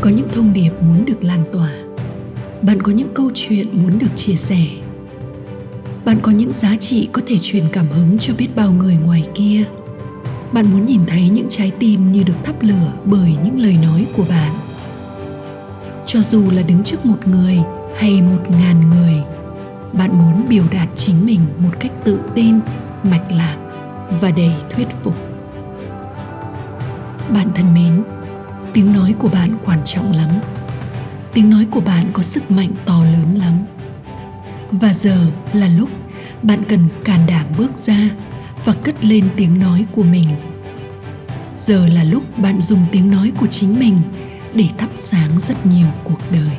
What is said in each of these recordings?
có những thông điệp muốn được lan tỏa. Bạn có những câu chuyện muốn được chia sẻ. Bạn có những giá trị có thể truyền cảm hứng cho biết bao người ngoài kia. Bạn muốn nhìn thấy những trái tim như được thắp lửa bởi những lời nói của bạn. Cho dù là đứng trước một người hay một ngàn người, bạn muốn biểu đạt chính mình một cách tự tin, mạch lạc và đầy thuyết phục. Bạn thân mến tiếng nói của bạn quan trọng lắm. Tiếng nói của bạn có sức mạnh to lớn lắm. Và giờ là lúc bạn cần can đảm bước ra và cất lên tiếng nói của mình. Giờ là lúc bạn dùng tiếng nói của chính mình để thắp sáng rất nhiều cuộc đời.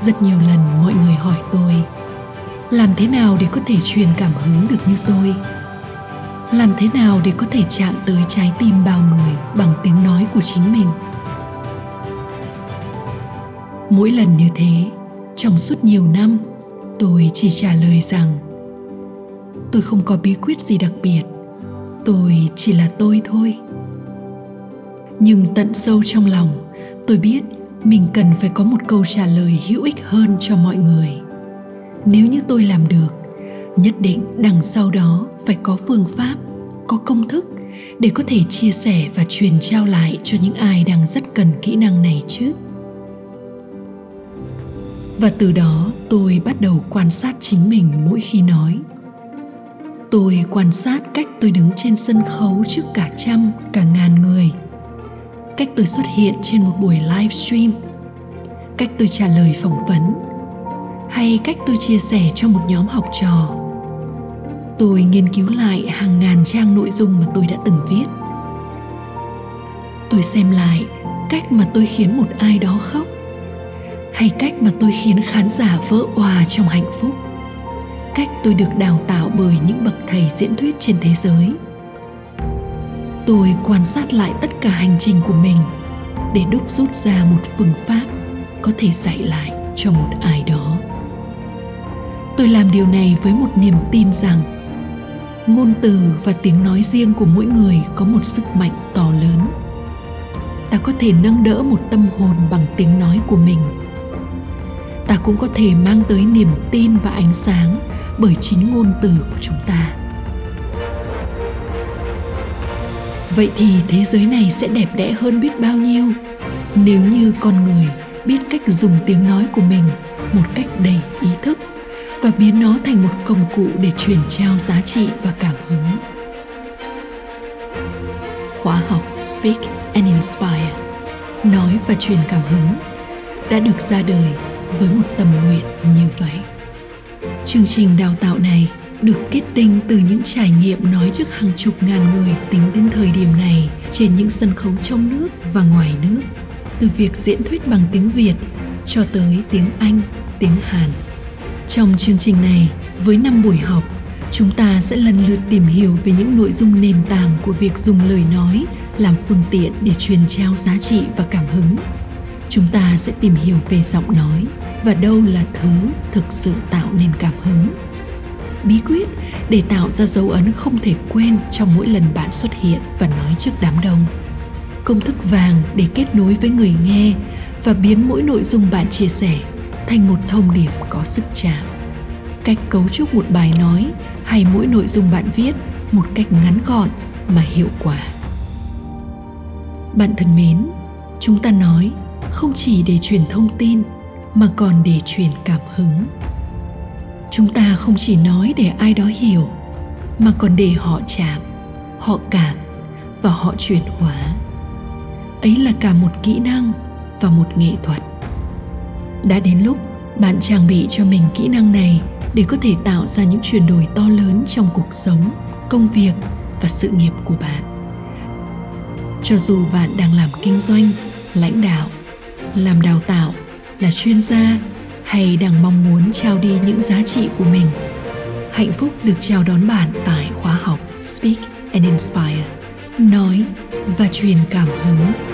Rất nhiều lần mọi người hỏi tôi, làm thế nào để có thể truyền cảm hứng được như tôi? Làm thế nào để có thể chạm tới trái tim bao người bằng tiếng nói của chính mình? Mỗi lần như thế, trong suốt nhiều năm, tôi chỉ trả lời rằng, tôi không có bí quyết gì đặc biệt, tôi chỉ là tôi thôi. Nhưng tận sâu trong lòng, tôi biết mình cần phải có một câu trả lời hữu ích hơn cho mọi người. Nếu như tôi làm được nhất định đằng sau đó phải có phương pháp, có công thức để có thể chia sẻ và truyền trao lại cho những ai đang rất cần kỹ năng này chứ. Và từ đó tôi bắt đầu quan sát chính mình mỗi khi nói. Tôi quan sát cách tôi đứng trên sân khấu trước cả trăm, cả ngàn người. Cách tôi xuất hiện trên một buổi livestream cách tôi trả lời phỏng vấn. Hay cách tôi chia sẻ cho một nhóm học trò tôi nghiên cứu lại hàng ngàn trang nội dung mà tôi đã từng viết. Tôi xem lại cách mà tôi khiến một ai đó khóc, hay cách mà tôi khiến khán giả vỡ òa trong hạnh phúc. Cách tôi được đào tạo bởi những bậc thầy diễn thuyết trên thế giới. Tôi quan sát lại tất cả hành trình của mình để đúc rút ra một phương pháp có thể dạy lại cho một ai đó. Tôi làm điều này với một niềm tin rằng ngôn từ và tiếng nói riêng của mỗi người có một sức mạnh to lớn. Ta có thể nâng đỡ một tâm hồn bằng tiếng nói của mình. Ta cũng có thể mang tới niềm tin và ánh sáng bởi chính ngôn từ của chúng ta. Vậy thì thế giới này sẽ đẹp đẽ hơn biết bao nhiêu nếu như con người biết cách dùng tiếng nói của mình một cách đầy ý thức? Và biến nó thành một công cụ để truyền trao giá trị và cảm hứng. Khóa học speak and inspire, nói và truyền cảm hứng, đã được ra đời với một tâm nguyện như vậy. Chương trình đào tạo này được kết tinh từ những trải nghiệm nói trước hàng chục ngàn người tính đến thời điểm này trên những sân khấu trong nước và ngoài nước, từ việc diễn thuyết bằng tiếng việt cho tới tiếng anh, tiếng hàn trong chương trình này, với 5 buổi học, chúng ta sẽ lần lượt tìm hiểu về những nội dung nền tảng của việc dùng lời nói, làm phương tiện để truyền trao giá trị và cảm hứng. Chúng ta sẽ tìm hiểu về giọng nói và đâu là thứ thực sự tạo nên cảm hứng. Bí quyết để tạo ra dấu ấn không thể quên trong mỗi lần bạn xuất hiện và nói trước đám đông. Công thức vàng để kết nối với người nghe và biến mỗi nội dung bạn chia sẻ thành một thông điệp có sức chạm. Cách cấu trúc một bài nói hay mỗi nội dung bạn viết một cách ngắn gọn mà hiệu quả. Bạn thân mến, chúng ta nói không chỉ để truyền thông tin mà còn để truyền cảm hứng. Chúng ta không chỉ nói để ai đó hiểu mà còn để họ chạm, họ cảm và họ chuyển hóa. Ấy là cả một kỹ năng và một nghệ thuật đã đến lúc bạn trang bị cho mình kỹ năng này để có thể tạo ra những chuyển đổi to lớn trong cuộc sống, công việc và sự nghiệp của bạn. Cho dù bạn đang làm kinh doanh, lãnh đạo, làm đào tạo, là chuyên gia hay đang mong muốn trao đi những giá trị của mình, hạnh phúc được chào đón bạn tại khóa học speak and inspire, nói và truyền cảm hứng.